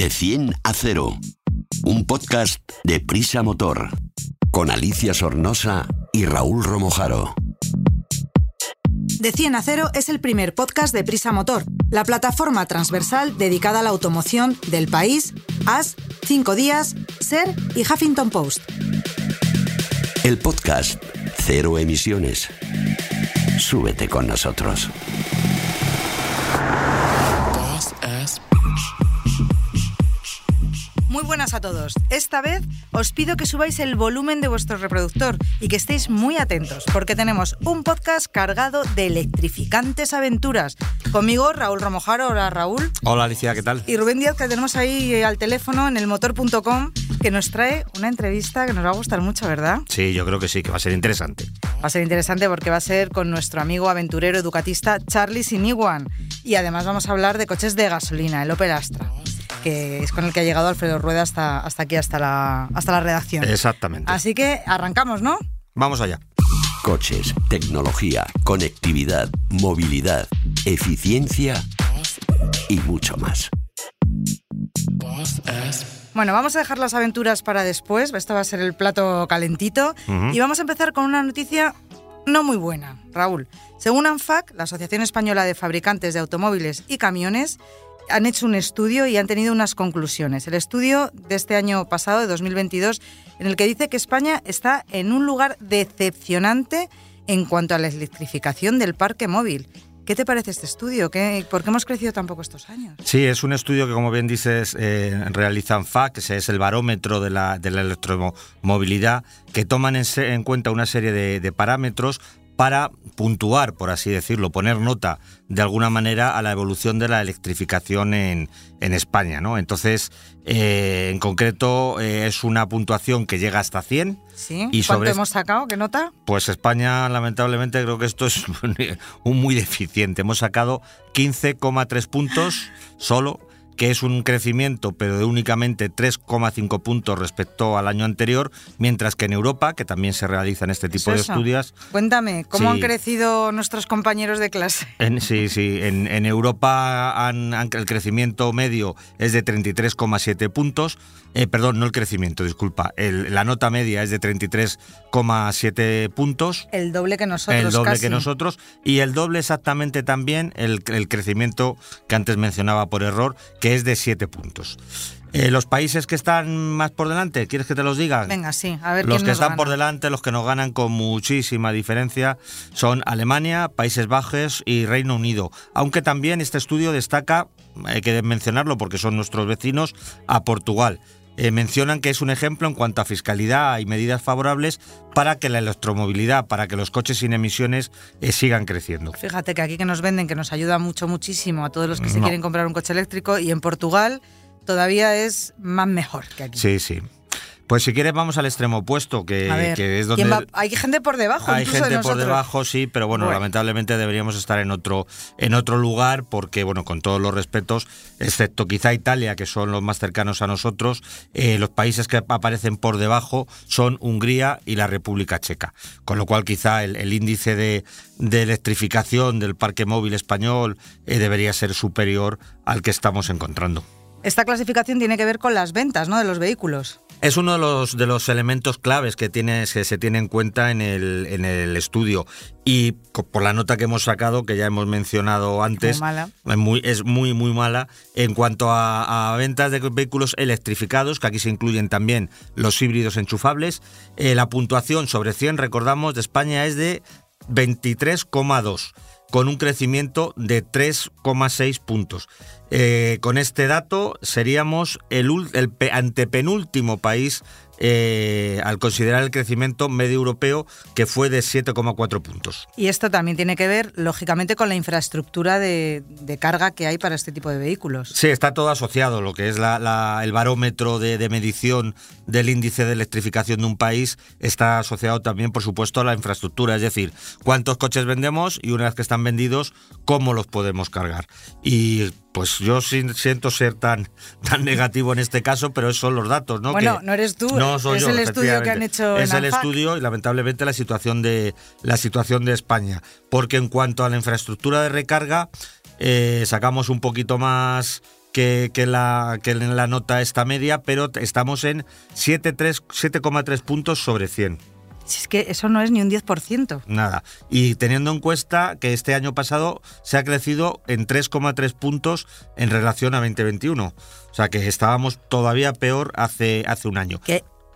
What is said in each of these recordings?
De 100 a 0. Un podcast de Prisa Motor. Con Alicia Sornosa y Raúl Romojaro. De 100 a 0 es el primer podcast de Prisa Motor, la plataforma transversal dedicada a la automoción del país, AS, 5 días, SER y Huffington Post. El podcast Cero Emisiones. Súbete con nosotros. Muy buenas a todos. Esta vez os pido que subáis el volumen de vuestro reproductor y que estéis muy atentos, porque tenemos un podcast cargado de electrificantes aventuras. Conmigo, Raúl Romojaro. Hola, Raúl. Hola, Alicia, ¿qué tal? Y Rubén Díaz, que tenemos ahí eh, al teléfono en el motor.com, que nos trae una entrevista que nos va a gustar mucho, ¿verdad? Sí, yo creo que sí, que va a ser interesante. Va a ser interesante porque va a ser con nuestro amigo aventurero educatista Charlie Siniguan. Y además vamos a hablar de coches de gasolina, el Opel Astra que es con el que ha llegado Alfredo Rueda hasta, hasta aquí, hasta la, hasta la redacción. Exactamente. Así que arrancamos, ¿no? Vamos allá. Coches, tecnología, conectividad, movilidad, eficiencia y mucho más. Bueno, vamos a dejar las aventuras para después, esto va a ser el plato calentito, y vamos a empezar con una noticia no muy buena, Raúl. Según ANFAC, la Asociación Española de Fabricantes de Automóviles y Camiones, han hecho un estudio y han tenido unas conclusiones. El estudio de este año pasado, de 2022, en el que dice que España está en un lugar decepcionante en cuanto a la electrificación del parque móvil. ¿Qué te parece este estudio? ¿Qué, ¿Por qué hemos crecido tan poco estos años? Sí, es un estudio que, como bien dices, eh, realizan FAC, que es el barómetro de la, de la electromovilidad, que toman en, cuenta una serie de parámetros para puntuar, por así decirlo, poner nota de alguna manera a la evolución de la electrificación en, en España. ¿no? Entonces, eh, en concreto, eh, es una puntuación que llega hasta 100. ¿Sí? Y ¿Cuánto hemos sacado? ¿Qué nota? Pues España, lamentablemente, creo que esto es un muy deficiente. Hemos sacado 15,3 puntos solo que es un crecimiento pero de únicamente 3,5 puntos respecto al año anterior, mientras que en Europa, que también se realizan este tipo de estudios... Cuéntame, ¿cómo han crecido nuestros compañeros de clase? En, sí, sí, en, Europa han, el crecimiento medio es de 33,7 puntos, eh, perdón, no el crecimiento, disculpa, la nota media es de 33,7 puntos. El doble que nosotros. El doble que nosotros, y el doble exactamente también el, el crecimiento que antes mencionaba por error, que es de 7 puntos. Eh, los países que están más por delante, ¿quieres que te los diga? Venga, sí, a ver. Los que están por delante, los que nos ganan con muchísima diferencia, son Alemania, Países Bajos y Reino Unido. Aunque también este estudio destaca, hay que mencionarlo porque son nuestros vecinos, a Portugal. Eh, mencionan que es un ejemplo en cuanto a fiscalidad y medidas favorables para que la electromovilidad, para que los coches sin emisiones eh, sigan creciendo. Fíjate que aquí que nos venden, que nos ayuda mucho, muchísimo a todos los que se quieren comprar un coche eléctrico y en Portugal todavía es más mejor que aquí. Sí, sí. Pues si quieres vamos al extremo opuesto, que, es donde... Hay gente por debajo. Hay gente por debajo, sí, pero bueno, lamentablemente deberíamos estar en otro, en otro lugar porque, bueno, con todos los respetos, excepto quizá Italia, que son los más cercanos a nosotros, eh, los países que aparecen por debajo son Hungría y la República Checa. Con lo cual quizá el, índice de, electrificación del parque móvil español eh, debería ser superior al que estamos encontrando. Esta clasificación tiene que ver con las ventas ¿no? de los vehículos. Es uno de los, de los elementos claves que, tiene, que se tiene en cuenta en el, en el estudio. Y por la nota que hemos sacado, que ya hemos mencionado antes, Es, muy, es muy, muy mala. En cuanto a, ventas de vehículos electrificados, que aquí se incluyen también los híbridos enchufables, eh, la puntuación sobre 100, recordamos, de España es de 23,2 con un crecimiento de 3,6 puntos. Eh, con este dato seríamos el, el antepenúltimo país eh, al considerar el crecimiento medio europeo que fue de 7,4 puntos. Y esto también tiene que ver, lógicamente, con la infraestructura de, carga que hay para este tipo de vehículos. Sí, está todo asociado. Lo que es el barómetro de, medición del índice de electrificación de un país está asociado también, por supuesto, a la infraestructura. Es decir, cuántos coches vendemos y una vez que están vendidos, cómo los podemos cargar. Y pues yo siento ser tan, tan negativo en este caso, pero esos son los datos, ¿no? Bueno, no eres tú, no soy es el estudio que han hecho. Es el estudio y lamentablemente la situación de la situación de España, porque en cuanto a la infraestructura de recarga eh, sacamos un poquito más que, la, que en la nota esta media, pero estamos en 7,3 puntos sobre 100. Si es que eso no es ni un 10%. Nada. Y teniendo en cuenta que este año pasado se ha crecido en 3,3 puntos en relación a 2021. O sea que estábamos todavía peor hace, hace un año.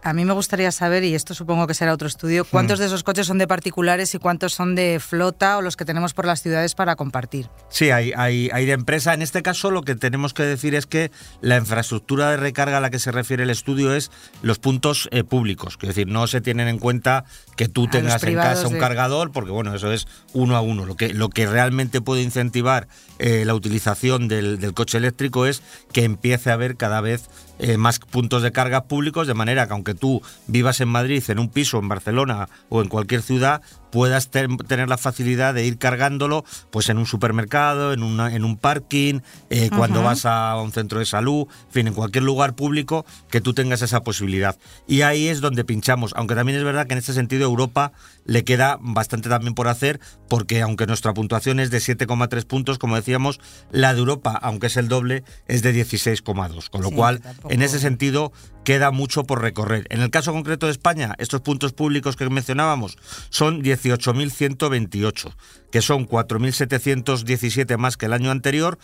A mí me gustaría saber, y esto supongo que será otro estudio, cuántos hmm. de esos coches son de particulares y cuántos son de flota o los que tenemos por las ciudades para compartir. Sí, hay, hay, hay de empresa. En este caso lo que tenemos que decir es que la infraestructura de recarga a la que se refiere el estudio es los puntos eh, públicos. Es decir, no se tienen en cuenta que tú tengas en casa un cargador, porque bueno, eso es uno a uno. Lo que, lo que realmente puede incentivar eh, la utilización del, del coche eléctrico es que empiece a haber cada vez eh, más puntos de carga públicos, de manera que aunque tú vivas en Madrid, en un piso, en Barcelona o en cualquier ciudad, puedas tener la facilidad de ir cargándolo pues en un supermercado, en, una, en un parking, eh, cuando vas a un centro de salud, en fin, en cualquier lugar público que tú tengas esa posibilidad. Y ahí es donde pinchamos, aunque también es verdad que en este sentido Europa le queda bastante también por hacer, porque aunque nuestra puntuación es de 7,3 puntos, como decíamos, la de Europa, aunque es el doble, es de 16,2, con lo cual en ese sentido queda mucho por recorrer. En el caso concreto de España, estos puntos públicos que mencionábamos son 18.128, que son 4.717 más que el año anterior,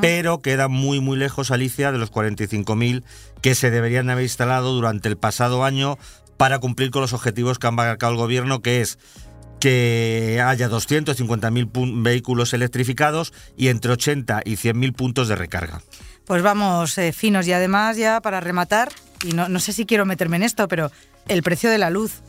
pero quedan muy, muy lejos, Alicia, de los 45.000 que se deberían haber instalado durante el pasado año para cumplir con los objetivos que han marcado el gobierno, que es que haya 250.000 vehículos electrificados y entre 80 y 100.000 puntos de recarga. Pues vamos eh, finos y además ya para rematar, y no, no sé si quiero meterme en esto, pero el precio de la luz.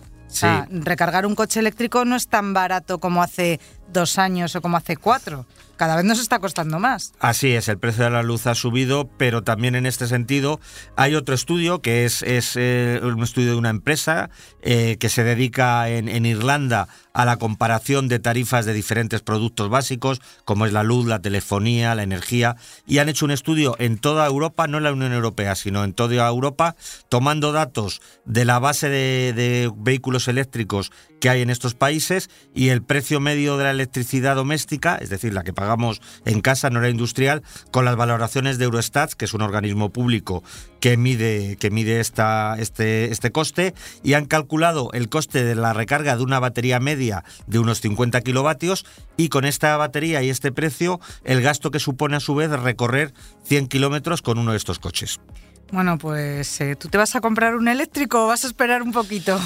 Recargar un coche eléctrico no es tan barato como hace dos años o como hace cuatro. Cada vez nos está costando más. Así es, el precio de la luz ha subido, pero también en este sentido hay otro estudio que es, es eh, un estudio de una empresa eh, que se dedica en, en Irlanda a la comparación de tarifas de diferentes productos básicos, como es la luz, la telefonía, la energía, y han hecho un estudio en toda Europa, no en la Unión Europea, sino en toda Europa, tomando datos de la base de, vehículos eléctricos que hay en estos países y el precio medio de la electricidad doméstica, es decir, la que pagamos en casa, no la industrial, con las valoraciones de Eurostat, que es un organismo público que mide, que mide esta, este, este coste, y han calculado el coste de la recarga de una batería media de unos 50 kilovatios, y con esta batería y este precio, el gasto que supone a su vez recorrer 100 kilómetros con uno de estos coches. Bueno, pues eh, tú te vas a comprar un eléctrico o vas a esperar un poquito.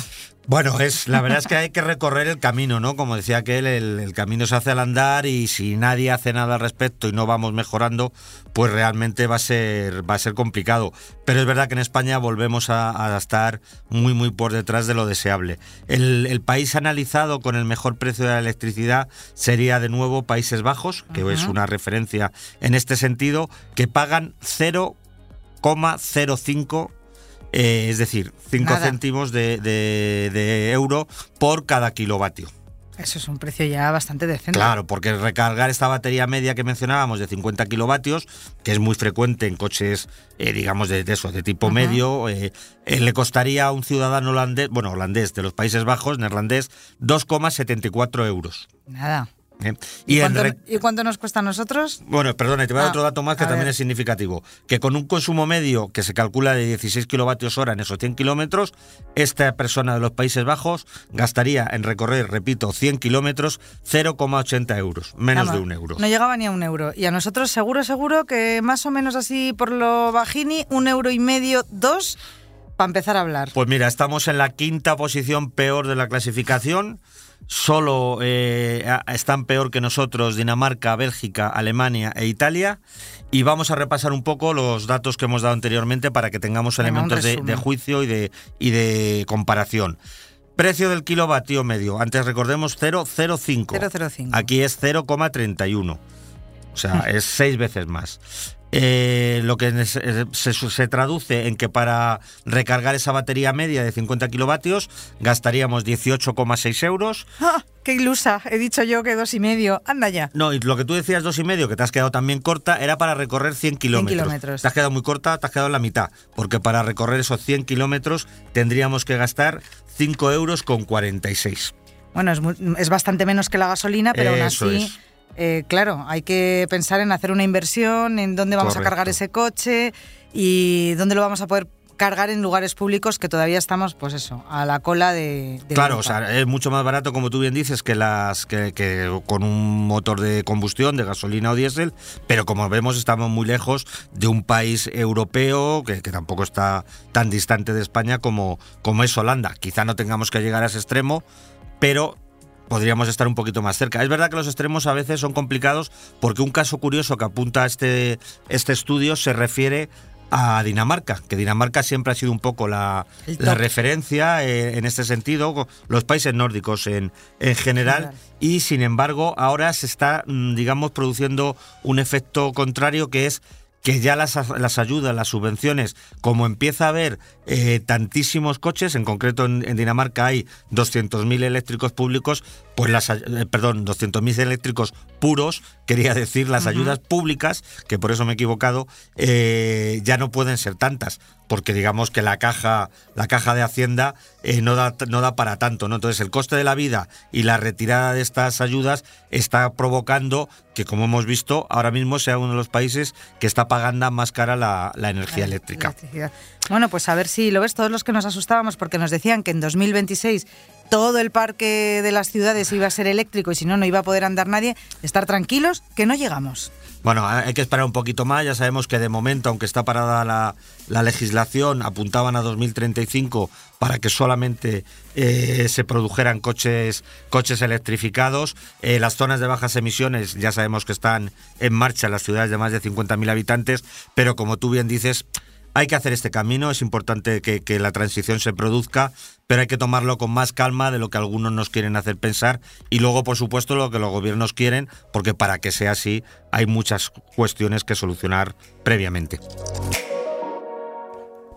Bueno, es la verdad es que hay que recorrer el camino, ¿no? Como decía aquel, el, el, camino se hace al andar y si nadie hace nada al respecto y no vamos mejorando, pues realmente va a ser va a ser complicado. Pero es verdad que en España volvemos a, estar muy muy por detrás de lo deseable. El, el, país analizado con el mejor precio de la electricidad sería de nuevo Países Bajos, que es una referencia en este sentido, que pagan 0,05 eh, es decir, 5 céntimos de, euro por cada kilovatio. Eso es un precio ya bastante decente. Claro, porque recargar esta batería media que mencionábamos de 50 kilovatios, que es muy frecuente en coches, eh, digamos, de, eso, de tipo medio, eh, le costaría a un ciudadano holandés, bueno, holandés de los Países Bajos, neerlandés, 2,74 euros. Nada. ¿Eh? ¿Y, cuánto, nos cuesta a nosotros? Bueno, perdona, te voy a dar ah, otro dato más que también es significativo. Que con un consumo medio que se calcula de 16 kilovatios hora en esos 100 kilómetros, esta persona de los Países Bajos gastaría en recorrer, repito, 100 kilómetros 0,80 euros, menos de un euro. No llegaba ni a un euro. Y a nosotros seguro, seguro que más o menos así por lo bajini, un euro y medio, dos, para empezar a hablar. Pues mira, estamos en la quinta posición peor de la clasificación solo eh, están peor que nosotros Dinamarca, Bélgica, Alemania e Italia. Y vamos a repasar un poco los datos que hemos dado anteriormente para que tengamos elementos de, juicio y de, y de comparación. Precio del kilovatio medio. Antes recordemos 0,05. Aquí es 0,31. O sea, es seis veces más. Eh, lo que se, traduce en que para recargar esa batería media de 50 kilovatios gastaríamos 18,6 euros. ¡Ah! ¡Qué ilusa! He dicho yo que dos y medio. Anda ya. No, y lo que tú decías dos y medio, que te has quedado también corta, era para recorrer 100 kilómetros. 100 kilómetros. Te has quedado muy corta, te has quedado en la mitad. Porque para recorrer esos 100 kilómetros tendríamos que gastar 5 euros con 46. Bueno, es, es bastante menos que la gasolina, pero aún así eh, claro, hay que pensar en hacer una inversión, en dónde vamos a cargar ese coche y dónde lo vamos a poder cargar en lugares públicos que todavía estamos, pues eso, a la cola de. claro, o sea, es mucho más barato, como tú bien dices, que las que, con un motor de combustión, de gasolina o diésel, pero como vemos, estamos muy lejos de un país europeo que, tampoco está tan distante de España como, como es Holanda. Quizá no tengamos que llegar a ese extremo, pero podríamos estar un poquito más cerca. Es verdad que los extremos a veces son complicados porque un caso curioso que apunta este, este estudio se refiere a Dinamarca, que Dinamarca siempre ha sido un poco la, referencia eh, en este sentido, los países nórdicos en, en general, y sin embargo ahora se está, mm, digamos, produciendo un efecto contrario que es que ya las, las, ayudas, las subvenciones, como empieza a haber eh, tantísimos coches, en concreto en, Dinamarca hay 200.000 eléctricos públicos, pues las, eh, perdón, 200.000 eléctricos puros, quería decir las ayudas públicas, que por eso me he equivocado, eh, ya no pueden ser tantas, porque digamos que la caja, la caja de Hacienda no, da, no da para tanto, ¿no? Entonces el coste de la vida y la retirada de estas ayudas está provocando que, como hemos visto, ahora mismo sea uno de los países que está pagando más cara la, energía eléctrica. Bueno, pues a ver si lo ves, todos los que nos asustábamos porque nos decían que en 2026 todo el parque de las ciudades iba a ser eléctrico y si no, no iba a poder andar nadie, estar tranquilos que no llegamos. Bueno, hay que esperar un poquito más. Ya sabemos que de momento, aunque está parada la, legislación, apuntaban a 2035 para que solamente eh, se produjeran coches, coches electrificados. Eh, las zonas de bajas emisiones ya sabemos que están en marcha en las ciudades de más de 50.000 habitantes, pero como tú bien dices, hay que hacer este camino, es importante que, la transición se produzca, pero hay que tomarlo con más calma de lo que algunos nos quieren hacer pensar y luego, por supuesto, lo que los gobiernos quieren, porque para que sea así hay muchas cuestiones que solucionar previamente.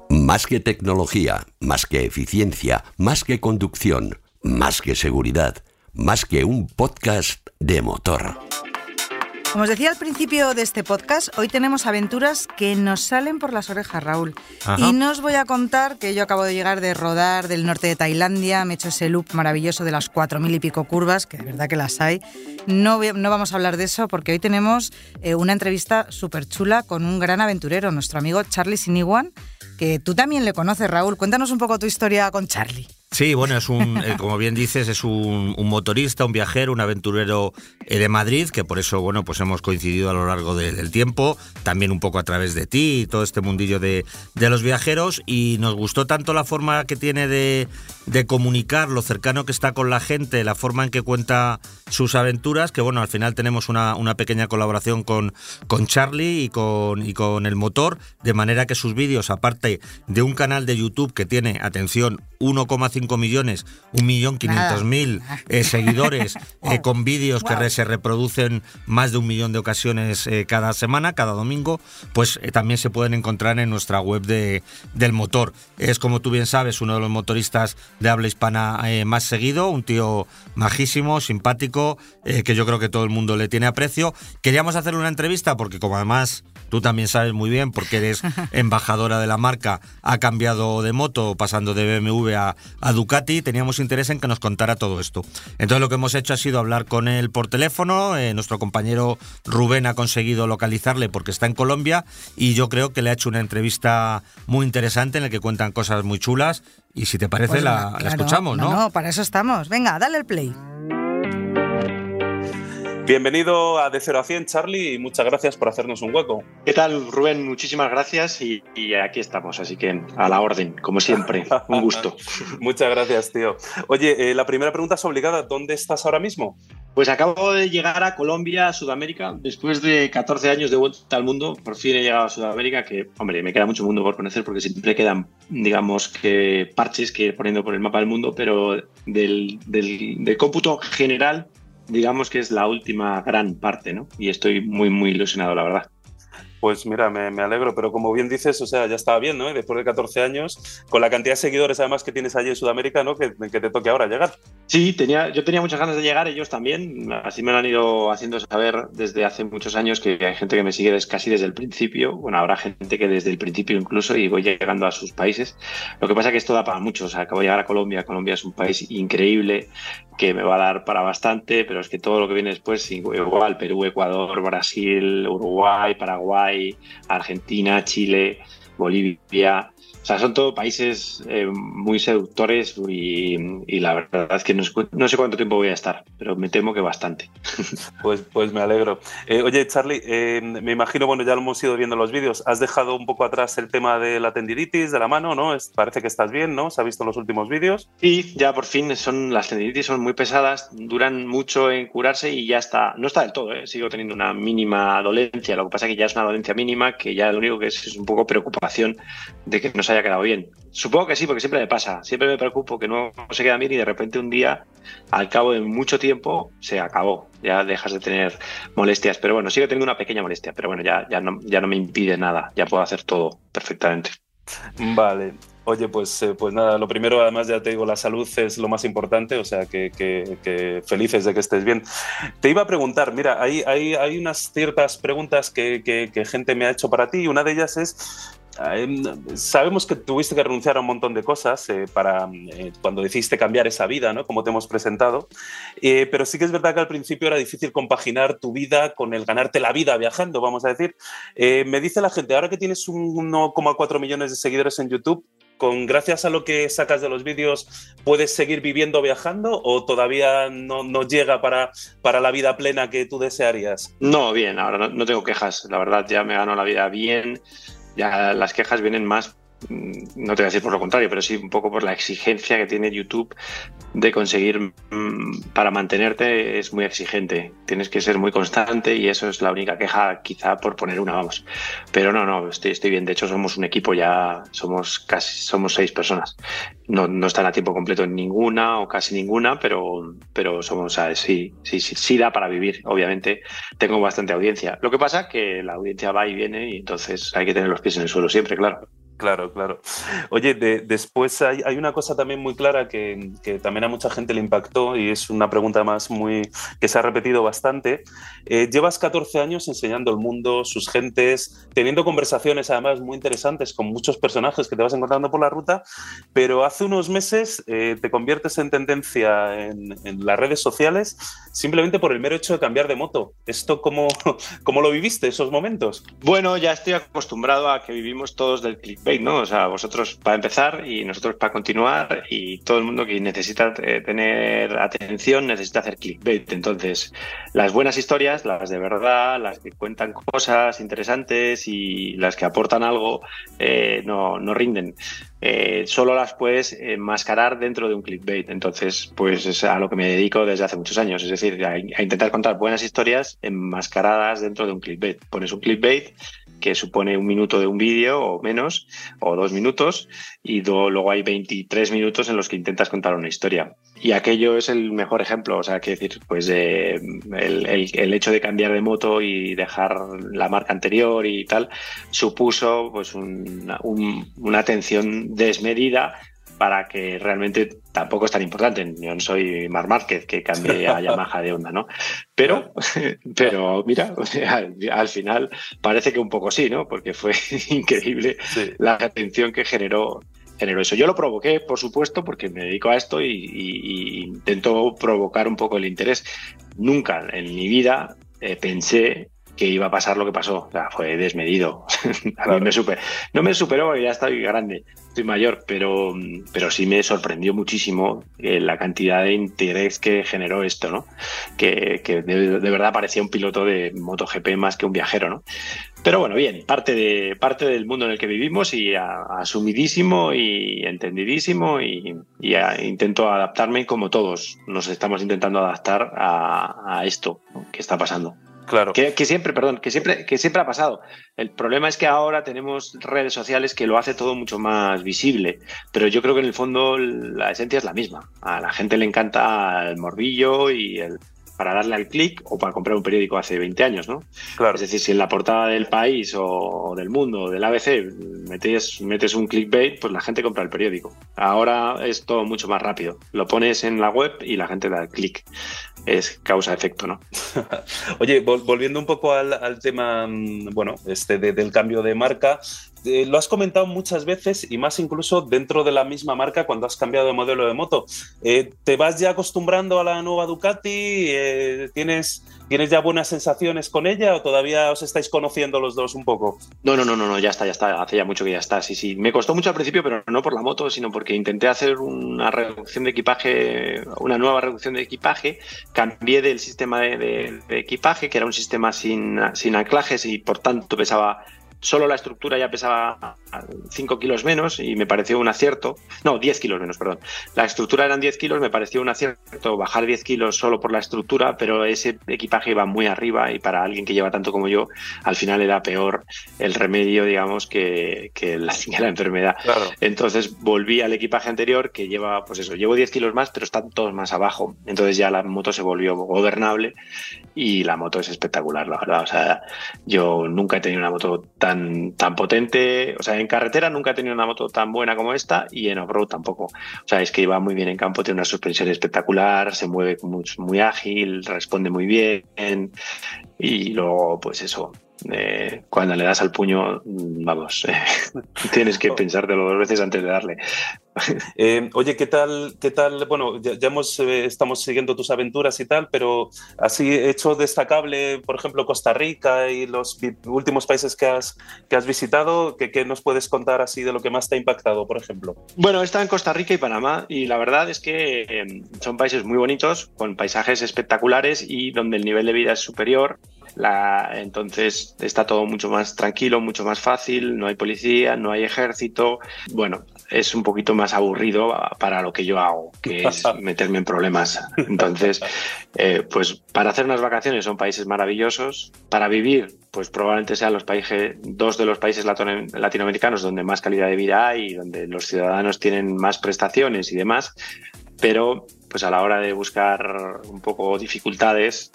Más que tecnología, más que eficiencia, más que conducción, más que seguridad, más que un podcast de motor. Como os decía al principio de este podcast, hoy tenemos aventuras que nos salen por las orejas, Raúl. Y no os voy a contar que yo acabo de llegar de rodar del norte de Tailandia, me he hecho ese loop maravilloso de las cuatro mil y pico curvas, que de verdad que las hay. No, no vamos a hablar de eso porque hoy tenemos eh, una entrevista súper chula con un gran aventurero, nuestro amigo Charlie Siniguan, que tú también le conoces, Raúl. Cuéntanos un poco tu historia con Charlie. Sí, bueno, es un, eh, como bien dices, es un, motorista, un viajero, un aventurero eh, de Madrid, que por eso, bueno, pues hemos coincidido a lo largo del tiempo, también un poco a través de ti y todo este mundillo de, de los viajeros, y nos gustó tanto la forma que tiene de, de comunicar, lo cercano que está con la gente, la forma en que cuenta sus aventuras, que bueno, al final tenemos una, una pequeña colaboración con, con Charlie y con, y con el motor, de manera que sus vídeos, aparte de un canal de YouTube que tiene, atención, 1,5 millones, 1.500.000 eh, seguidores eh, con vídeos que se reproducen más de un millón de ocasiones eh, cada semana, cada domingo, pues también se pueden encontrar en nuestra web de, del motor. Es como tú bien sabes, uno de los motoristas de habla hispana más seguido, un tío majísimo, simpático, que yo creo que todo el mundo le tiene aprecio. Queríamos hacer una entrevista porque como además tú también sabes muy bien porque eres embajadora de la marca, ha cambiado de moto pasando de BMW a, Ducati, teníamos interés en que nos contara todo esto. Entonces lo que hemos hecho ha sido hablar con él por teléfono, eh, nuestro compañero Rubén ha conseguido localizarle porque está en Colombia y yo creo que le ha hecho una entrevista muy interesante en la que cuentan cosas muy chulas y si te parece pues la, escuchamos, ¿no? No, para eso estamos. Venga, dale el play. Bienvenido a De 0 a 100, Charlie, y muchas gracias por hacernos un hueco. ¿Qué tal, Rubén? Muchísimas gracias y, aquí estamos, así que a la orden, como siempre. un gusto. muchas gracias, tío. Oye, eh, la primera pregunta es obligada. ¿Dónde estás ahora mismo? Pues acabo de llegar a Colombia, Sudamérica, después de 14 años de vuelta al mundo. Por fin he llegado a Sudamérica, que, hombre, me queda mucho mundo por conocer porque siempre quedan, digamos, que parches que ir poniendo por el mapa del mundo, pero del, del, del cómputo general digamos que es la última gran parte, ¿no? Y estoy muy, muy ilusionado, la verdad. Pues mira, me, alegro, pero como bien dices, o sea, ya estaba bien, ¿no? después de 14 años, con la cantidad de seguidores además que tienes allí en Sudamérica, ¿no? Que, que te toque ahora llegar. Sí, tenía, yo tenía muchas ganas de llegar, ellos también. Así me lo han ido haciendo saber desde hace muchos años que hay gente que me sigue casi desde el principio. Bueno, habrá gente que desde el principio incluso y voy llegando a sus países. Lo que pasa es que esto da para mucho. O sea, acabo de llegar a Colombia. Colombia es un país increíble que me va a dar para bastante, pero es que todo lo que viene después, igual, Perú, Ecuador, Brasil, Uruguay, Paraguay, Argentina, Chile, Bolivia, o sea, son todos países eh, muy seductores y, la verdad es que no, sé cuánto tiempo voy a estar, pero me temo que bastante. Pues, pues me alegro. Eh, oye, Charlie, eh, me imagino, bueno, ya lo hemos ido viendo en los vídeos, has dejado un poco atrás el tema de la tendinitis, de la mano, ¿no? parece que estás bien, ¿no? ¿Se ha visto en los últimos vídeos? Sí, ya por fin son las tendinitis son muy pesadas, duran mucho en curarse y ya está, no está del todo, sigo teniendo una mínima dolencia, lo que pasa es que ya es una dolencia mínima que ya lo único que es es un poco preocupación de que no se haya quedado bien. Supongo que sí, porque siempre me pasa. Siempre me preocupo que no se queda bien y de repente un día, al cabo de mucho tiempo, se acabó. Ya dejas de tener molestias. Pero bueno, sigo teniendo una pequeña molestia. Pero bueno, ya, ya, no, ya no me impide nada. Ya puedo hacer todo perfectamente. Vale. Oye, pues, eh, pues nada, lo primero, además ya te digo, la salud es lo más importante, o sea, que, felices de que estés bien. Te iba a preguntar, mira, hay, hay, hay unas ciertas preguntas que, que, gente me ha hecho para ti y una de ellas es, sabemos que tuviste que renunciar a un montón de cosas eh, para eh, cuando decidiste cambiar esa vida, ¿no? Como te hemos presentado. Eh, pero sí que es verdad que al principio era difícil compaginar tu vida con el ganarte la vida viajando, vamos a decir. me dice la gente, ahora que tienes 1,4 millones de seguidores en YouTube, con gracias a lo que sacas de los vídeos, ¿puedes seguir viviendo viajando o todavía no, no llega para, para la vida plena que tú desearías? No, bien, ahora no, no tengo quejas. La verdad, ya me gano la vida bien ya las quejas vienen más no te voy a decir por lo contrario, pero sí un poco por la exigencia que tiene YouTube de conseguir mm, para mantenerte es muy exigente. Tienes que ser muy constante y eso es la única queja, quizá por poner una, vamos. Pero no, no, estoy, estoy bien. De hecho, somos un equipo ya, somos casi, somos seis personas. No, no están a tiempo completo en ninguna o casi ninguna, pero, pero somos, sí, sí, sí, sí da para vivir. Obviamente tengo bastante audiencia. Lo que pasa que la audiencia va y viene y entonces hay que tener los pies en el suelo siempre, claro. Claro, claro. Oye, después hay, una cosa también muy clara que, también a mucha gente le impactó y es una pregunta más muy que se ha repetido bastante. Eh, llevas 14 años enseñando el mundo, sus gentes, teniendo conversaciones además muy interesantes con muchos personajes que te vas encontrando por la ruta, pero hace unos meses eh, te conviertes en tendencia en, las redes sociales simplemente por el mero hecho de cambiar de moto. ¿Esto cómo, cómo lo viviste, esos momentos? Bueno, ya estoy acostumbrado a que vivimos todos del ¿no? O sea, vosotros para empezar y nosotros para continuar y todo el mundo que necesita eh, tener atención necesita hacer clickbait. Entonces, las buenas historias, las de verdad, las que cuentan cosas interesantes y las que aportan algo, eh, no, no rinden. Eh, solo las puedes enmascarar dentro de un clickbait. Entonces, pues es a lo que me dedico desde hace muchos años. Es decir, a, a intentar contar buenas historias enmascaradas dentro de un clickbait. Pones un clickbait que supone un minuto de un vídeo o menos, o dos minutos, y luego hay 23 minutos en los que intentas contar una historia. Y aquello es el mejor ejemplo, o sea, que decir, pues eh, el, hecho de cambiar de moto y dejar la marca anterior y tal, supuso pues una atención desmedida para que realmente tampoco es tan importante. Yo no soy Mar Márquez que cambie a Yamaha de onda, ¿no? Pero, pero mira, al, final parece que un poco sí, ¿no? Porque fue increíble la atención que generó generó eso. Yo lo provoqué, por supuesto, porque me dedico a esto y, intento provocar un poco el interés. Nunca en mi vida eh, pensé que iba a pasar lo que pasó. O sea, fue desmedido. a mí me super... No me superó, ya estoy grande, estoy mayor, pero, pero sí me sorprendió muchísimo eh, la cantidad de interés que generó esto, ¿no? Que, de, verdad parecía un piloto de MotoGP más que un viajero, ¿no? Pero bueno, bien, parte, de, parte del mundo en el que vivimos y asumidísimo y entendidísimo y, intento adaptarme como todos nos estamos intentando adaptar a, a esto que está pasando. Claro. Que, siempre, perdón, que siempre, que siempre ha pasado. El problema es que ahora tenemos redes sociales que lo hace todo mucho más visible, pero yo creo que en el fondo la esencia es la misma. A la gente le encanta el morbillo y el, para darle al clic o para comprar un periódico hace 20 años, ¿no? Claro. Es decir, si en la portada del país o del mundo o del ABC metes, metes un clickbait, pues la gente compra el periódico. Ahora es todo mucho más rápido. Lo pones en la web y la gente da el clic. Es causa-efecto, ¿no? Oye, volviendo un poco al, tema, mm, bueno, este del cambio de marca, eh, lo has comentado muchas veces y más incluso dentro de la misma marca cuando has cambiado de modelo de moto. Eh, ¿Te vas ya acostumbrando a la nueva Ducati? Eh, ¿tienes, ¿Tienes ya buenas sensaciones con ella o todavía os estáis conociendo los dos un poco? No, no, no, no, no ya está, ya está. Hace ya mucho que ya está. Sí, sí. Me costó mucho al principio, pero no por la moto, sino porque intenté hacer una reducción de equipaje, una nueva reducción de equipaje. Cambié del sistema de, de equipaje, que era un sistema sin, sin anclajes y por tanto pesaba solo la estructura ya pesaba 5 kilos menos y me pareció un acierto. No, 10 kilos menos, perdón. La estructura eran 10 kilos, me pareció un acierto bajar 10 kilos solo por la estructura, pero ese equipaje iba muy arriba y para alguien que lleva tanto como yo, al final era peor el remedio, digamos, que, la, la, enfermedad. Entonces volví al equipaje anterior que lleva, pues eso, llevo 10 kilos más, pero están todos más abajo. Entonces ya la moto se volvió gobernable y la moto es espectacular, la verdad. O sea, yo nunca he tenido una moto tan, tan potente. O sea, en carretera nunca he tenido una moto tan buena como esta y en off-road tampoco. O sea, es que iba muy bien en campo, tiene una suspensión espectacular, se mueve muy, muy ágil, responde muy bien. Y luego, pues eso, eh, cuando le das al puño, vamos, tienes que pensártelo dos veces antes de darle. Eh, oye, ¿qué tal? ¿Qué tal? Bueno, ya, hemos, eh, estamos siguiendo tus aventuras y tal, pero así hecho destacable, por ejemplo, Costa Rica y los últimos países que has, que has visitado, ¿qué, nos puedes contar así de lo que más te ha impactado, por ejemplo? Bueno, estado en Costa Rica y Panamá y la verdad es que son países muy bonitos, con paisajes espectaculares y donde el nivel de vida es superior entonces está todo mucho más tranquilo, mucho más fácil, no hay policía, no hay ejército. Bueno, es un poquito más aburrido para lo que yo hago, que es meterme en problemas. Entonces, eh, pues para hacer unas vacaciones son países maravillosos. Para vivir, pues probablemente sean los países, dos de los países latinoamericanos donde más calidad de vida hay y donde los ciudadanos tienen más prestaciones y demás. Pero pues a la hora de buscar un poco dificultades,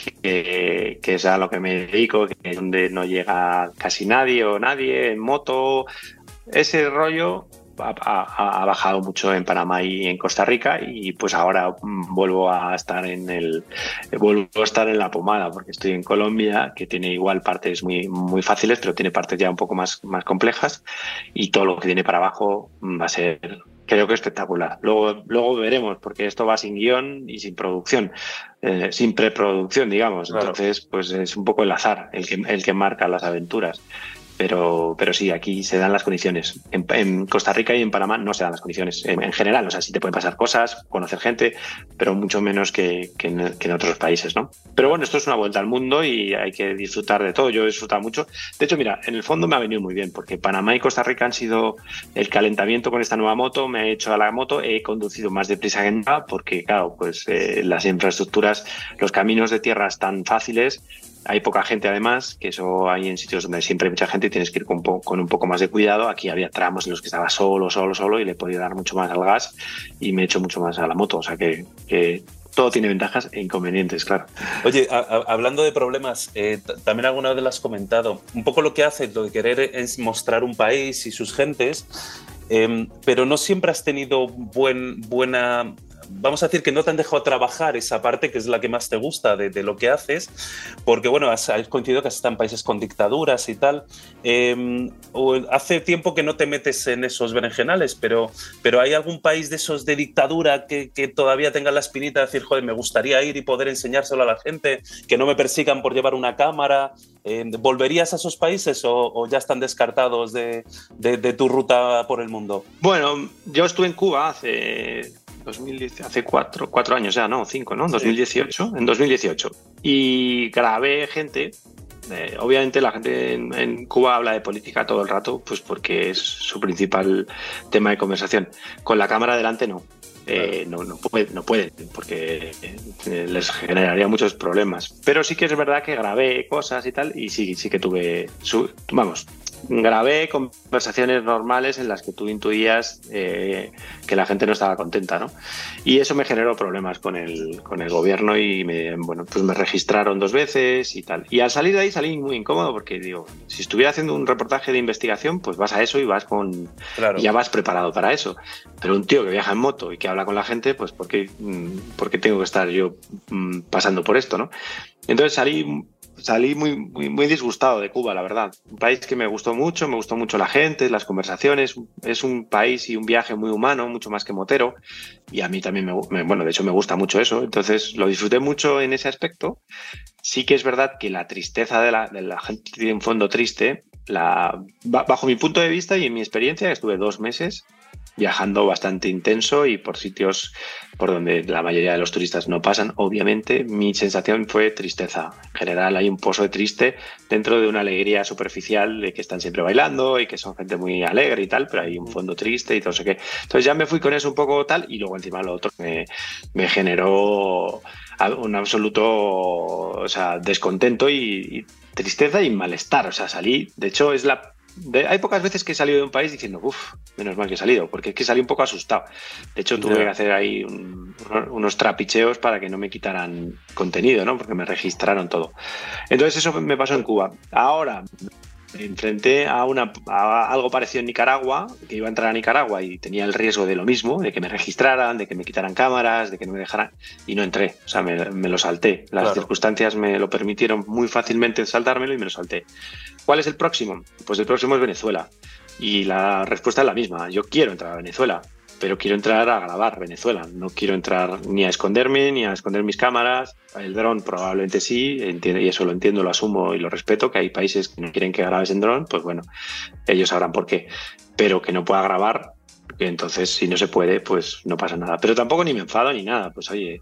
que, es a lo que me dedico, que es donde no llega casi nadie o nadie en moto. Ese rollo ha, bajado mucho en Panamá y en Costa Rica y pues ahora vuelvo a estar en el vuelvo a estar en la pomada porque estoy en Colombia que tiene igual partes muy muy fáciles pero tiene partes ya un poco más más complejas y todo lo que tiene para abajo va a ser creo que espectacular. Luego, luego veremos, porque esto va sin guion y sin producción, eh, sin preproducción, digamos. Entonces, pues es un poco el azar el que, el que marca las aventuras. Pero, pero sí, aquí se dan las condiciones. En, Costa Rica y en Panamá no se dan las condiciones. En, general, o sea, sí te pueden pasar cosas, conocer gente, pero mucho menos que, en, otros países, ¿no? Pero bueno, esto es una vuelta al mundo y hay que disfrutar de todo. Yo he disfrutado mucho. De hecho, mira, en el fondo me ha venido muy bien, porque Panamá y Costa Rica han sido el calentamiento con esta nueva moto, me he hecho a la moto, he conducido más deprisa que nada, porque claro, pues eh, las infraestructuras, los caminos de tierra están fáciles, hay poca gente además, que eso hay en sitios donde siempre hay mucha gente y tienes que ir con, un poco más de cuidado. Aquí había tramos en los que estaba solo, solo, solo y le podía dar mucho más al gas y me he hecho mucho más a la moto. O sea que, todo tiene ventajas e inconvenientes, claro. Oye, hablando de problemas, eh, también alguna vez lo has comentado, un poco lo que hace, lo de querer es mostrar un país y sus gentes, em, pero no siempre has tenido buen, buena vamos a decir que no te han dejado trabajar esa parte que es la que más te gusta de, lo que haces, porque bueno, has, coincidido que están en países con dictaduras y tal. Em, hace tiempo que no te metes en esos berenjenales, pero, pero ¿hay algún país de esos de dictadura que, todavía tenga la espinita de decir, joder, me gustaría ir y poder enseñárselo a la gente, que no me persigan por llevar una cámara? Em, ¿Volverías a esos países o, ya están descartados de, de tu ruta por el mundo? Bueno, yo estuve en Cuba hace 2010, hace cuatro, cuatro años ya, no, cinco, ¿no? 2018, en 2018. Y grabé gente. Eh, obviamente la gente en, Cuba habla de política todo el rato, pues porque es su principal tema de conversación. Con la cámara delante no. Eh, no, no, puede, no pueden, porque eh, les generaría muchos problemas. Pero sí que es verdad que grabé cosas y tal, y sí, sí que tuve, su, vamos, grabé conversaciones normales en las que tú intuías eh, que la gente no estaba contenta, ¿no? Y eso me generó problemas con el, con el gobierno y me, bueno, pues me registraron dos veces y tal. Y al salir de ahí salí muy incómodo porque digo, si estuviera haciendo un reportaje de investigación, pues vas a eso y vas con... ya vas preparado para eso. Pero un tío que viaja en moto y que habla con la gente, pues ¿por qué, mm, ¿por qué tengo que estar yo mm, pasando por esto, no? Entonces salí salí muy, muy, muy, disgustado de Cuba, la verdad. Un país que me gustó mucho, me gustó mucho la gente, las conversaciones. Es un país y un viaje muy humano, mucho más que motero. Y a mí también me, bueno, de hecho me gusta mucho eso. Entonces lo disfruté mucho en ese aspecto. Sí que es verdad que la tristeza de la, de la gente tiene un fondo triste. La, bajo mi punto de vista y en mi experiencia, estuve dos meses viajando bastante intenso y por sitios por donde la mayoría de los turistas no pasan. Obviamente, mi sensación fue tristeza. En general, hay un pozo de triste dentro de una alegría superficial de que están siempre bailando y que son gente muy alegre y tal, pero hay un fondo triste y todo eso que. Entonces, ya me fui con eso un poco tal y luego encima lo otro me, me generó un absoluto o sea, descontento y, y tristeza y malestar. O sea, salí. De hecho, es la hay pocas veces que he salido de un país diciendo, uff, menos mal que he salido, porque es que salí un poco asustado. De hecho, tuve que hacer ahí unos trapicheos para que no me quitaran contenido, ¿no? Porque me registraron todo. Entonces, eso me pasó en Cuba. Ahora, enfrenté a, una, algo parecido en Nicaragua, que iba a entrar a Nicaragua y tenía el riesgo de lo mismo, de que me registraran, de que me quitaran cámaras, de que no me dejaran, y no entré, o sea, me, lo salté. Las circunstancias me lo permitieron muy fácilmente saltármelo y me lo salté. ¿Cuál es el próximo? Pues el próximo es Venezuela. Y la respuesta es la misma, yo quiero entrar a Venezuela, pero quiero entrar a grabar Venezuela. No quiero entrar ni a esconderme, ni a esconder mis cámaras. El dron probablemente sí, y eso lo entiendo, lo asumo y lo respeto, que hay países que no quieren que grabes en dron, pues bueno, ellos sabrán por qué. Pero que no pueda grabar, entonces si no se puede, pues no pasa nada. Pero tampoco ni me enfado ni nada, pues oye,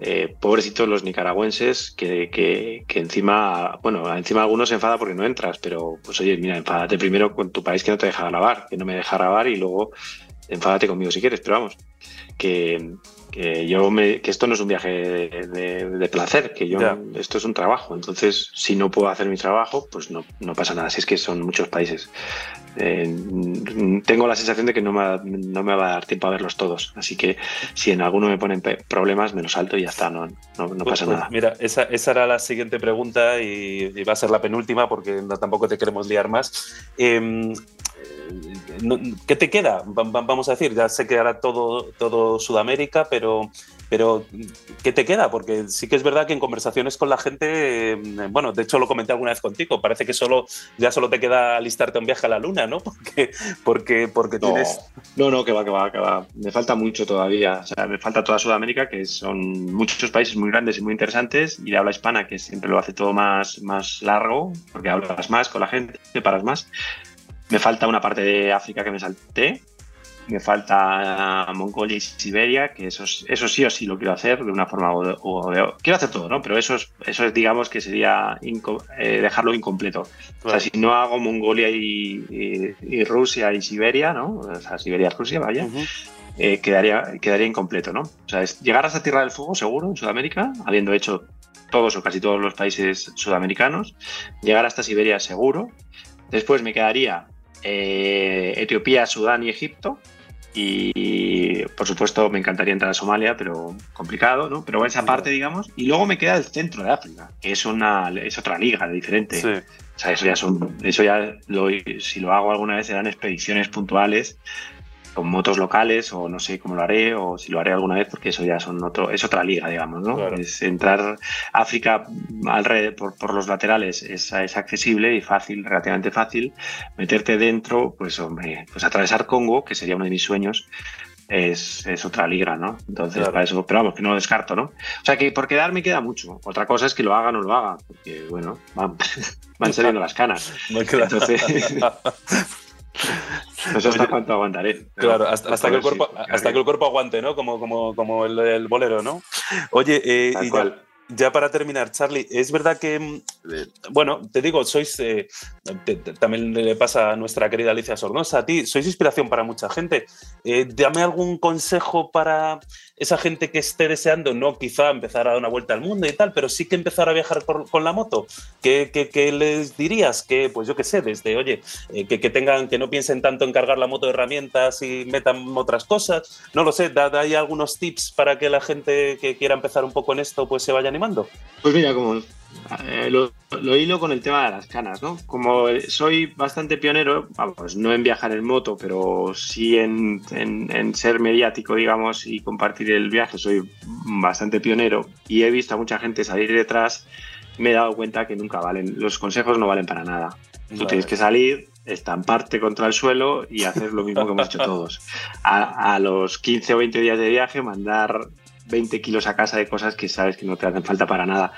eh, pobrecitos los nicaragüenses que, que, que, encima, bueno, encima algunos se enfada porque no entras, pero pues oye, mira, enfádate primero con tu país que no te deja grabar, que no me deja grabar y luego enfádate conmigo si quieres, pero vamos, que, yo me, que esto no es un viaje de, placer, que yo esto es un trabajo. Entonces, si no puedo hacer mi trabajo, pues no, no pasa nada. Si es que son muchos países. Eh, tengo la sensación de que no me, no me, va a dar tiempo a verlos todos. Así que si en alguno me ponen problemas, me lo salto y ya está, no, no, pues, pasa pues, nada. Mira, esa, esa, era la siguiente pregunta y, va a ser la penúltima porque tampoco te queremos liar más. Em, ¿Qué te queda? Vamos a decir, ya sé que ahora todo, todo Sudamérica, pero, pero ¿qué te queda? Porque sí que es verdad que en conversaciones con la gente, eh, bueno, de hecho lo comenté alguna vez contigo, parece que solo, ya solo te queda listarte un viaje a la luna, ¿no? Porque, porque, porque no, tienes... No, no, que va, que va, que va. Me falta mucho todavía. O sea, me falta toda Sudamérica, que son muchos países muy grandes y muy interesantes, y de habla hispana, que siempre lo hace todo más, más largo, porque hablas más con la gente, te paras más. Me falta una parte de África que me salté. Me falta Mongolia y Siberia, que eso, eso sí o sí lo quiero hacer de una forma o de, Quiero hacer todo, ¿no? Pero eso es, eso es digamos, que sería eh, dejarlo incompleto. O sea, si no hago Mongolia y, Rusia y Siberia, ¿no? O sea, Siberia y Rusia, vaya. Eh, quedaría, quedaría incompleto, ¿no? O sea, es llegar hasta Tierra del Fuego, seguro, en Sudamérica, habiendo hecho todos o casi todos los países sudamericanos. Llegar hasta Siberia, seguro. Después me quedaría eh, Etiopía, Sudán y Egipto. Y por supuesto me encantaría entrar a Somalia, pero complicado, ¿no? Pero esa parte, digamos. Y luego me queda el centro de África, que es una es otra liga diferente. O sea, eso ya son, eso ya lo, si lo hago alguna vez serán expediciones puntuales con motos locales o no sé cómo lo haré o si lo haré alguna vez porque eso ya son otro, es otra liga, digamos, ¿no? Es entrar África alrededor, por, por los laterales es, es, accesible y fácil, relativamente fácil. Meterte dentro, pues hombre, pues atravesar Congo, que sería uno de mis sueños, es, es, otra liga, ¿no? Entonces, para eso, pero vamos, que no lo descarto, ¿no? O sea, que por quedar me queda mucho. Otra cosa es que lo haga o no lo haga, porque, bueno, van, van saliendo las canas. Entonces, Eso hasta cuánto aguantaré. Claro, hasta, que el cuerpo, hasta que el cuerpo aguante, ¿no? Como, como, como el, bolero, ¿no? Oye, eh, ya para terminar, Charlie, es verdad que, mm, bueno, te digo, sois, eh, también le pasa a nuestra querida Alicia Sornosa, a ti, sois inspiración para mucha gente. Eh, dame algún consejo para esa gente que esté deseando, no quizá empezar a dar una vuelta al mundo y tal, pero sí que empezar a viajar con la moto. ¿Qué, les dirías? Que, pues yo qué sé, desde, oye, que, tengan, que no piensen tanto en cargar la moto de herramientas y metan otras cosas. No lo sé, da, hay algunos tips para que la gente que quiera empezar un poco en esto, pues se vaya animando? Pues mira, como eh, lo, hilo con el tema de las canas, ¿no? Como soy bastante pionero, vamos, no en viajar en moto, pero sí en, ser mediático, digamos, y compartir el viaje, soy bastante pionero y he visto a mucha gente salir detrás, me he dado cuenta que nunca valen, los consejos no valen para nada. Tú tienes que salir, estamparte contra el suelo y hacer lo mismo que hemos hecho todos. A, a, los 15 o 20 días de viaje, mandar 20 kilos a casa de cosas que sabes que no te hacen falta para nada.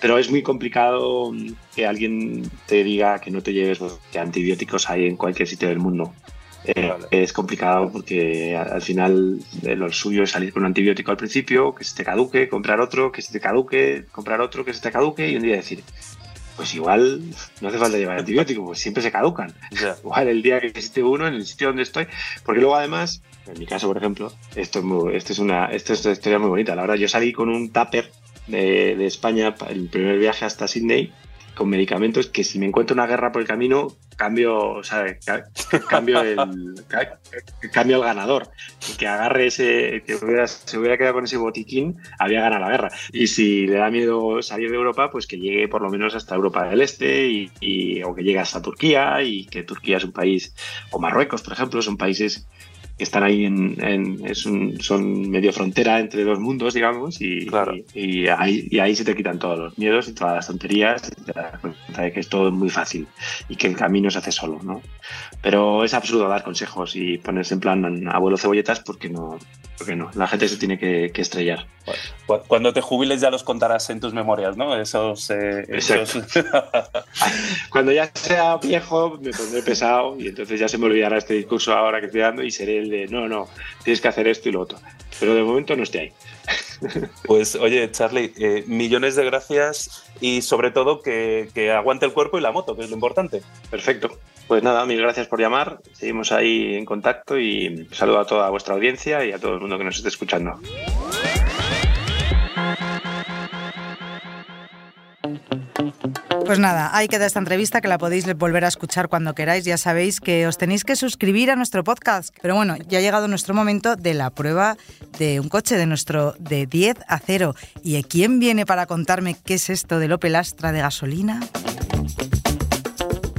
Pero es muy complicado que alguien te diga que no te lleves que antibióticos hay en cualquier sitio del mundo. Eh, es complicado porque al final eh, lo suyo es salir con un antibiótico al principio, que se te caduque, comprar otro, que se te caduque, comprar otro, que se te caduque y un día decir, pues igual no hace falta llevar antibiótico, pues siempre se caducan. Igual el día que existe uno en el sitio donde estoy, porque luego además en mi caso, por ejemplo, esto es, muy, esto es, una, esto es una historia muy bonita. La verdad, yo salí con un tupper de, de España, el primer viaje hasta Sydney, con medicamentos que si me encuentro una guerra por el camino, cambio, o sea, cambio el, cambio el ganador. que agarre ese, que se hubiera quedado con ese botiquín, había ganado la guerra. Y si le da miedo salir de Europa, pues que llegue por lo menos hasta Europa del Este y, o que llegue hasta Turquía y que Turquía es un país, o Marruecos, por ejemplo, son países que están ahí en, es son medio frontera entre dos mundos, digamos, y, y, ahí, y, ahí, se te quitan todos los miedos y todas las tonterías, y te das cuenta de que es todo muy fácil y que el camino se hace solo, ¿no? Pero es absurdo dar consejos y ponerse en plan abuelo cebolletas porque no, porque no, la gente se tiene que, estrellar. Cuando te jubiles ya los contarás en tus memorias, ¿no? Esos... Eh, Cuando ya sea viejo me pondré pesado y entonces ya se me olvidará este discurso ahora que estoy dando y seré el de, no, no, tienes que hacer esto y lo otro. Pero de momento no estoy ahí. Pues oye, Charlie, eh, millones de gracias y sobre todo que, que aguante el cuerpo y la moto, que es lo importante. Perfecto. Pues nada, mil gracias por llamar. Seguimos ahí en contacto y saludo a toda vuestra audiencia y a todo el mundo que nos esté escuchando. Pues nada, ahí queda esta entrevista que la podéis volver a escuchar cuando queráis. Ya sabéis que os tenéis que suscribir a nuestro podcast. Pero bueno, ya ha llegado nuestro momento de la prueba de un coche, de nuestro de 10 a 0. ¿Y quién viene para contarme qué es esto del Opel Astra de gasolina?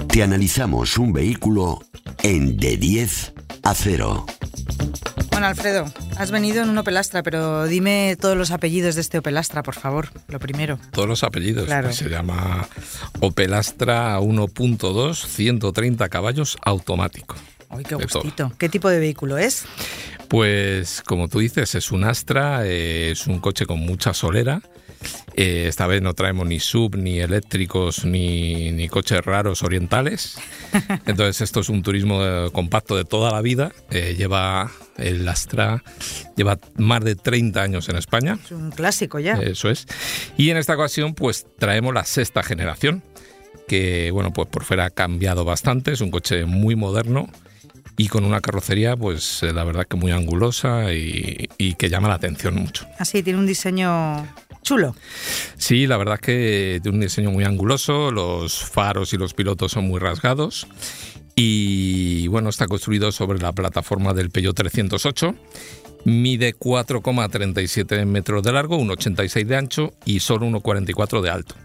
Te analizamos un vehículo en de 10 a 0. Bueno, Alfredo, has venido en un Opel Astra, pero dime todos los apellidos de este Opel Astra, por favor, lo primero. Todos los apellidos. Pues se llama Opel Astra 1.2, 130 caballos automático. Uy, qué gustito. ¿Qué tipo de vehículo es? Pues como tú dices, es un Astra, eh, es un coche con mucha solera eh, esta vez no traemos ni sub, ni eléctricos, ni, coches raros orientales. Entonces esto es un turismo eh, compacto de toda la vida. Eh, lleva el Astra, lleva más de 30 años en España. Es un clásico ya. Eso es. Y en esta ocasión pues traemos la sexta generación, que bueno, pues por fuera ha cambiado bastante. Es un coche muy moderno y con una carrocería, pues la verdad que muy angulosa y, y, que llama la atención mucho. Así, tiene un diseño chulo. Sí, la verdad es que tiene un diseño muy anguloso, los faros y los pilotos son muy rasgados y bueno, está construido sobre la plataforma del Peugeot 308. Mide 4,37 metros de largo, 1,86 de ancho y solo 1,44 de alto.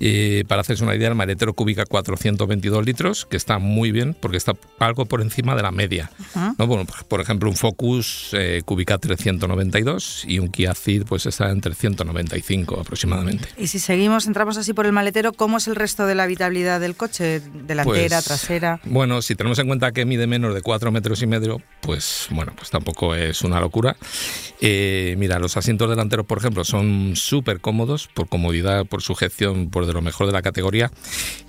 Eh, para hacerse una idea, el maletero cubica 422 litros, que está muy bien porque está algo por encima de la media. bueno, por ejemplo, un Focus eh, cubica 392 y un Kia Ceed pues está en 395 aproximadamente. Y si seguimos, entramos así por el maletero, ¿cómo es el resto de la habitabilidad del coche? ¿Delantera, pues, trasera? Bueno, si tenemos en cuenta que mide menos de 4 metros y medio, pues bueno, pues tampoco es una locura. Eh, mira, los asientos delanteros, por ejemplo, son súper cómodos por comodidad, por sujeción por de lo mejor de la categoría.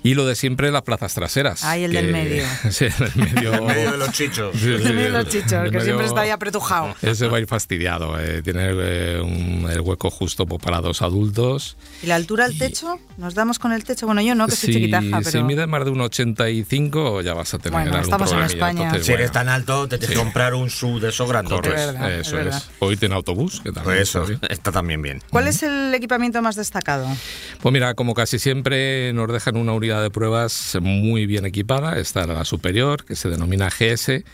Y lo de siempre, las plazas traseras. Ay, el del medio. sí, el medio. el medio de los chichos. el medio de los chichos, que siempre está ahí apretujado. Ese va a ir fastidiado. Eh. Tiene eh, el hueco justo para dos adultos. ¿Y la altura del techo? ¿Nos damos con el techo? Bueno, yo no, que soy chiquitaja, pero... Si mides más de un 85, ya vas a tener bueno, algún estamos en España. si eres tan alto, te tienes que comprar un SUV de esos grandotes. Eso es. Hoy tiene autobús, que también pues eso, está también bien. ¿Cuál es el equipamiento más destacado? Pues mira, como casi siempre nos dejan una unidad de pruebas muy bien equipada, está la superior, que se denomina GS,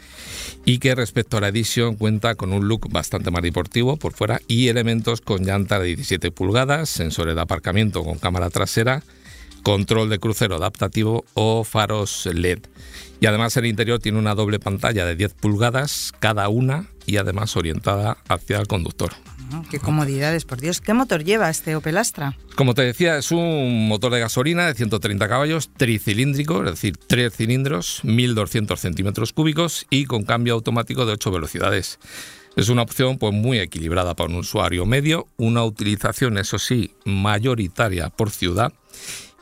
y que respecto a la Edition cuenta con un look bastante más deportivo por fuera y elementos con llanta de 17 pulgadas, sensores de aparcamiento con cámara trasera, control de crucero adaptativo o faros LED. Y además el interior tiene una doble pantalla de 10 pulgadas cada una y además orientada hacia el conductor. Qué comodidades, por Dios. ¿Qué motor lleva este Opel Astra? Como te decía, es un motor de gasolina de 130 caballos, tricilíndrico, es decir, tres cilindros, 1200 centímetros cúbicos y con cambio automático de 8 velocidades. Es una opción pues, muy equilibrada para un usuario medio, una utilización, eso sí, mayoritaria por ciudad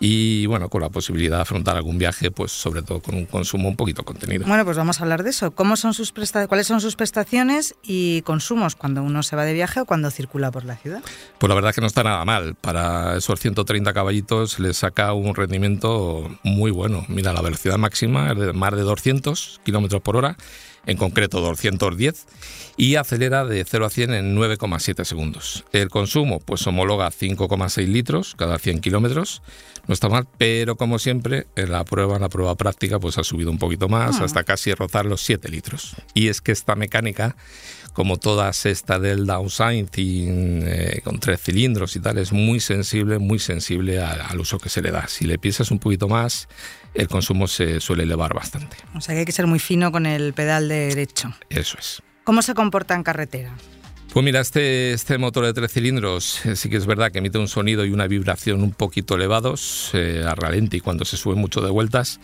y bueno, con la posibilidad de afrontar algún viaje, pues sobre todo con un consumo un poquito contenido. Bueno, pues vamos a hablar de eso. ¿Cómo son sus ¿Cuáles son sus prestaciones y consumos cuando uno se va de viaje o cuando circula por la ciudad? Pues la verdad es que no está nada mal. Para esos 130 caballitos le saca un rendimiento muy bueno. Mira, la velocidad máxima es de más de 200 kilómetros por hora en concreto 210, y acelera de 0 a 100 en 9,7 segundos. El consumo pues homologa 5,6 litros cada 100 kilómetros, no está mal, pero como siempre en la prueba, en la prueba práctica pues ha subido un poquito más, ah. hasta casi rozar los 7 litros. Y es que esta mecánica como todas esta del downsizing eh, con tres cilindros y tal, es muy sensible, muy sensible al, uso que se le da. Si le piensas un poquito más, el consumo se suele elevar bastante. O sea que hay que ser muy fino con el pedal de derecho. Eso es. ¿Cómo se comporta en carretera? Pues mira, este, este motor de tres cilindros eh, sí que es verdad que emite un sonido y una vibración un poquito elevados eh, a ralenti cuando se sube mucho de vueltas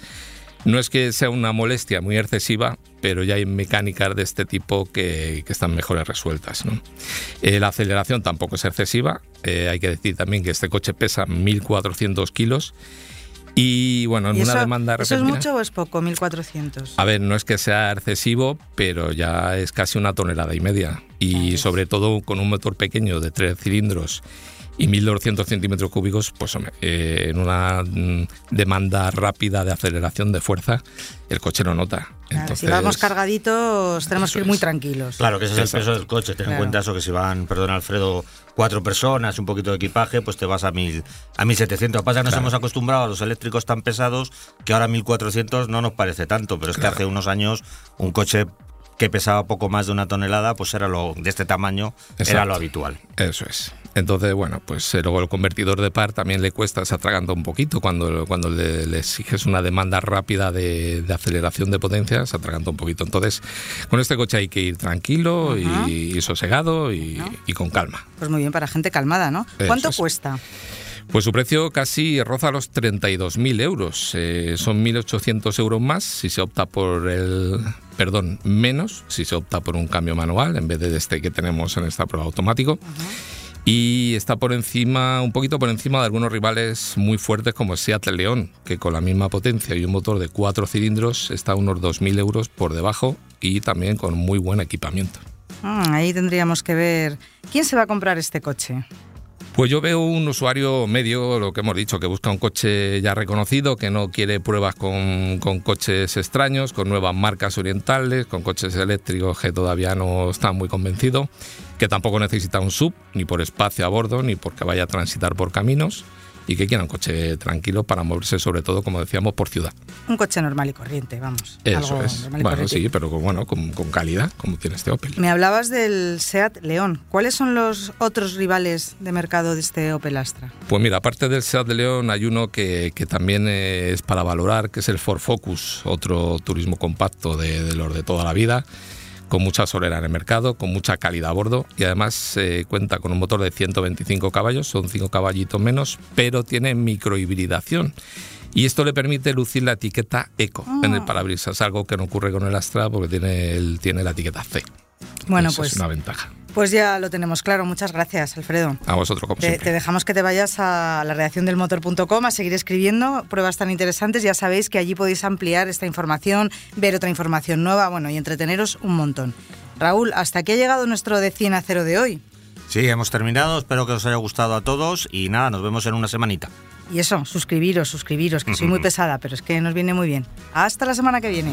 no es que sea una molestia muy excesiva, pero ya hay mecánicas de este tipo que, están mejores resueltas. Eh, la aceleración tampoco es excesiva. Eh, hay que decir también que este coche pesa 1.400 kilos. Y bueno, en una demanda ¿Eso es mucho o es poco, 1.400? A ver, no es que sea excesivo, pero ya es casi una tonelada y media. Y sobre todo con un motor pequeño de tres cilindros y 1.200 centímetros cúbicos, pues hombre, eh, en una mm, demanda rápida de aceleración de fuerza, el coche no nota. Entonces, si vamos cargaditos, tenemos que ir muy tranquilos. Claro, que ese es el peso del coche. Ten en cuenta eso, que si van, perdón Alfredo, cuatro personas, un poquito de equipaje, pues te vas a, mil, a 1.700. Pasa que nos hemos acostumbrado a los eléctricos tan pesados que ahora 1.400 no nos parece tanto, pero es que hace unos años un coche que pesaba poco más de una tonelada, pues era lo de este tamaño, era lo habitual. Eso es. Entonces, bueno, pues eh, luego el convertidor de par también le cuesta, se atraganta un poquito cuando, cuando le, exiges una demanda rápida de, aceleración de potencia, se atraganta un poquito. Entonces, con este coche hay que ir tranquilo y, sosegado y, con calma. Pues muy bien, para gente calmada, ¿no? ¿Cuánto cuesta? Pues su precio casi roza los 32.000 euros. Eh, son 1.800 euros más si se opta por el... Perdón, menos si se opta por un cambio manual en vez de este que tenemos en esta prueba automático y está por encima, un poquito por encima de algunos rivales muy fuertes como el Seat León, que con la misma potencia y un motor de cuatro cilindros está a unos 2.000 euros por debajo y también con muy buen equipamiento. Ah, ahí tendríamos que ver quién se va a comprar este coche. Pues yo veo un usuario medio, lo que hemos dicho, que busca un coche ya reconocido, que no quiere pruebas con, con, coches extraños, con nuevas marcas orientales, con coches eléctricos que todavía no están muy convencidos, que tampoco necesita un sub, ni por espacio a bordo, ni porque vaya a transitar por caminos y que quiera un coche tranquilo para moverse sobre todo, como decíamos, por ciudad. Un coche normal y corriente, vamos. Eso es. Bueno, sí, pero bueno, con, calidad, como tiene este Opel. Me hablabas del SEAT León. ¿Cuáles son los otros rivales de mercado de este Opel Astra? Pues mira, aparte del SEAT León hay uno que, también es para valorar, que es el Ford Focus, otro turismo compacto de, de los de toda la vida con mucha solera en el mercado, con mucha calidad a bordo y además eh, cuenta con un motor de 125 caballos, son 5 caballitos menos, pero tiene microhibridación. Y esto le permite lucir la etiqueta Eco en el ah. parabrisas, algo que no ocurre con el Astra porque tiene, el, tiene la etiqueta C. Bueno, pues es una ventaja. Pues ya lo tenemos claro. Muchas gracias, Alfredo. A vosotros, como te, siempre. Te dejamos que te vayas a la redacción del motor.com a seguir escribiendo pruebas tan interesantes. Ya sabéis que allí podéis ampliar esta información, ver otra información nueva, bueno, y entreteneros un montón. Raúl, hasta aquí ha llegado nuestro de 100 a 0 de hoy. Sí, hemos terminado. Espero que os haya gustado a todos y nada, nos vemos en una semanita. Y eso, suscribiros, suscribiros, que soy muy pesada, pero es que nos viene muy bien. Hasta la semana que viene.